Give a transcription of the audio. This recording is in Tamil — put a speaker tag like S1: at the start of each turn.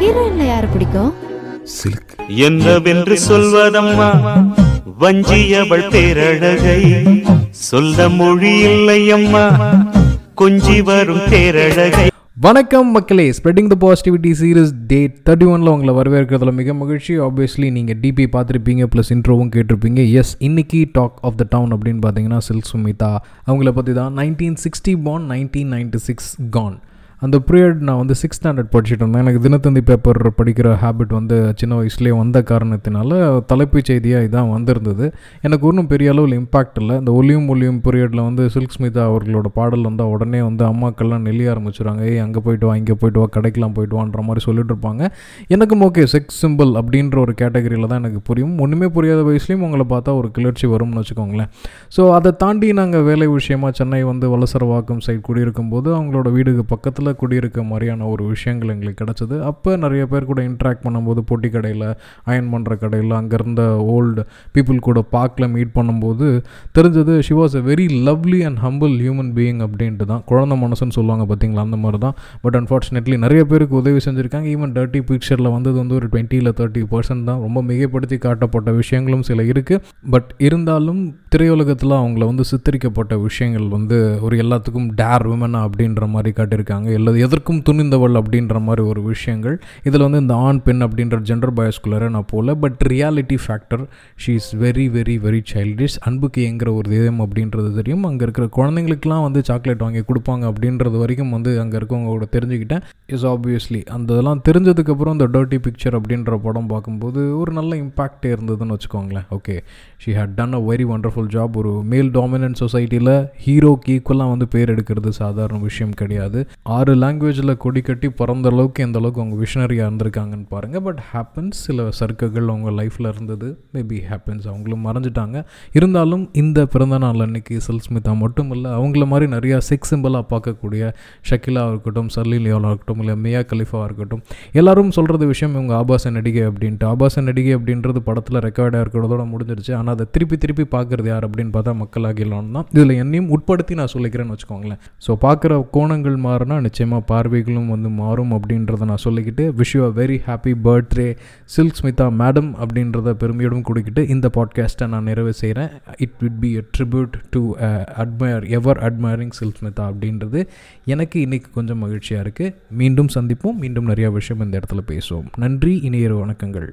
S1: ஹீரோயின்ல யாரு பிடிக்கும்?
S2: சில்க்.
S3: என்னவென்று சொல்வதம்மா? வஞ்சியவள் பேரழகை சொல்ல மொழி இல்லையம்மா கொஞ்சி வரும் பேரழகை.
S4: வணக்கம் மக்களே spreading the positivity series date thirty ஒனில் உங்களை வரவேற்கிறதுல மிக மகிழ்ச்சி. ஆப்வியஸ்லி நீங்கள் டிபி பார்த்துருப்பீங்க ப்ளஸ் இன்ட்ரோவும் கேட்டிருப்பீங்க. எஸ் இன்னைக்கு டாக் ஆஃப் த டவுன் அப்படின்னு பார்த்தீங்கன்னா சில்க் சுமிதா. அவங்கள பற்றி தான் nineteen sixty born nineteen ninety six gone அந்த பீரியட் நான் வந்து சிக்ஸ் ஸ்டாண்டர்ட் படிச்சுட்டு இருந்தேன். எனக்கு தினத்தந்தி பேப்பர் படிக்கிற ஹேபிட் வந்து சின்ன வயசுலேயே வந்த காரணத்தினால தலைப்புச் செய்தியாக இதான் வந்திருந்தது. எனக்கு ஒன்றும் பெரிய அளவில் இம்பாக்ட் இல்லை. இந்த ஒலியும் ஒலியும் பீரியடில் வந்து சில்க் ஸ்மிதா அவர்களோட பாடல் வந்தால் உடனே வந்து அம்மாக்கள்லாம் நெல்லிய ஆரம்பிச்சுறாங்க ஏய் அங்கே போயிட்டு வா இங்கே போயிட்டு வா கடைக்கெலாம் போயிட்டு வான்ற மாதிரி சொல்லிட்டு இருப்பாங்க. எனக்கும் ஓகே செக்ஸ் சிம்பிள் அப்படின்ற ஒரு கேட்டகரியில் தான் எனக்கு புரியும். ஒன்றுமே புரியாத வயசுலேயும் உங்களை பார்த்தா ஒரு கிளர்ச்சி வரும்னு வச்சுக்கோங்களேன். ஸோ அதை தாண்டி நாங்கள் வேலை விஷயமா சென்னை வந்து வலசரவாக்கம் சைட் குடியிருக்கும் போது அவங்களோட வீடுக்கு பக்கத்தில் குடியிருக்க மாதிரியான ஒரு விஷயங்கள் எங்களுக்கு கிடச்சிது. அப்போ நிறைய பேர் கூட இன்ட்ராக்ட் பண்ணும்போது பொட்டி கடையில் அயன் பண்ணுற கடையில் அங்கே இருந்த ஓல்டு பீப்புள் கூட பார்க்கில் மீட் பண்ணும்போது தெரிஞ்சது she was a very lovely and humble human being அப்படின்ட்டு தான். குழந்தை மனசுன்னு சொல்லுவாங்க பார்த்தீங்களா அந்த மாதிரி தான். பட் அன்ஃபார்ச்சுனேட்லி நிறைய பேருக்கு உதவி செஞ்சுருக்காங்க. ஈவன் டர்ட்டி பிக்சரில் வந்தது வந்து ஒரு டுவெண்ட்டியில் தேர்ட்டி பர்சன்ட் தான். ரொம்ப மிகைப்படுத்தி காட்டப்பட்ட விஷயங்களும் சில இருக்குது பட் இருந்தாலும் திரையுலகத்தில் அவங்கள வந்து சித்தரிக்கப்பட்ட விஷயங்கள் வந்து ஒரு எல்லாத்துக்கும் டேர் விமனா அப்படின்ற மாதிரி காட்டியிருக்காங்க. எல்லா எதற்கும் துணிந்தவள் அப்படின்ற மாதிரி ஒரு விஷயங்கள். இதில் வந்து இந்த ஆண் பெண் அப்படின்ற ஜெண்டர் பயஸ்குள்ளரை நான் போகல but reality factor she is very very very childish அன்புக்கு ஏங்குற ஒரு இதயம் அப்படின்றது தெரியும். அங்கே இருக்கிற குழந்தைங்களுக்குலாம் வந்து சாக்லேட் வாங்கி கொடுப்பாங்க அப்படின்றது வரைக்கும் வந்து அங்கே இருக்கவங்களோட தெரிஞ்சுக்கிட்டேன். இஸ் ஆப்வியஸ்லி அந்த இதெல்லாம் தெரிஞ்சதுக்கப்புறம் இந்த டர்ட்டி பிக்சர் அப்படின்ற படம் பார்க்கும்போது ஒரு நல்ல இம்பாக்ட் இருந்ததுன்னு வச்சுக்கோங்களேன். Okay she had done a very wonderful job ஒரு மேல் டாமினன்ட் சொசைட்டியில் ஹீரோக்கு ஈக்குவலாக வந்து பேர் எடுக்கிறது சாதாரண விஷயம் கிடையாது. ஆர் ஆறு லாங்குவேஜில் கொடி கட்டி பிறந்த அளவுக்கு எந்த அளவுக்கு அவங்க விஷனரியாக இருந்திருக்காங்கன்னு பாருங்கள் பட் ஹேப்பன்ஸ் சில சர்க்குகள் அவங்க லைஃப்பில் இருந்தது. மேபி ஹேப்பன்ஸ் அவங்களும் மறைஞ்சிட்டாங்க. இருந்தாலும் இந்த பிறந்த நாள் அன்னைக்கு செல்ஸ்மிதா மட்டும் இல்லை அவங்கள மாதிரி நிறையா செக்ஸ் சிம்பிளாக பார்க்கக்கூடிய ஷக்கிலாக இருக்கட்டும் சர்லி லியோலாக இருக்கட்டும் இல்லை மியா கலிஃபாவாக இருக்கட்டும் எல்லாரும் சொல்கிறது விஷயம் இவங்க ஆபாச நடிகை அப்படின்ட்டு. ஆபாச நடிகை அப்படின்றது படத்தில் ரெக்கார்டாக இருக்கிறதோட முடிஞ்சிருச்சு. ஆனால் அதை திருப்பி திருப்பி பார்க்குறது யார் அப்படின்னு பார்த்தா மக்களாகிலாம் தான். இதில் என்னையும் உட்படுத்தி நான் சொல்லிக்கிறேன்னு வச்சுக்கோங்களேன். ஸோ பார்க்குற கோணங்கள் மாறினா நிச்சயமாக பார்வைகளும் வந்து மாறும் அப்படின்றத நான் சொல்லிக்கிட்டு wish you a very happy birthday Silk Smitha madam அப்படின்றத பெருமையோடும் கொடுக்கிட்டு இந்த பாட்காஸ்ட்டை நான் நிறைவு செய்கிறேன் it will be a tribute to admire ever admiring Silk Smitha அப்படின்றது எனக்கு இன்றைக்கி கொஞ்சம் மகிழ்ச்சியாக இருக்குது மீண்டும் சந்திப்போம். மீண்டும் நிறையா விஷயம் இந்த இடத்துல பேசுவோம். நன்றி. இணையர் வணக்கங்கள்.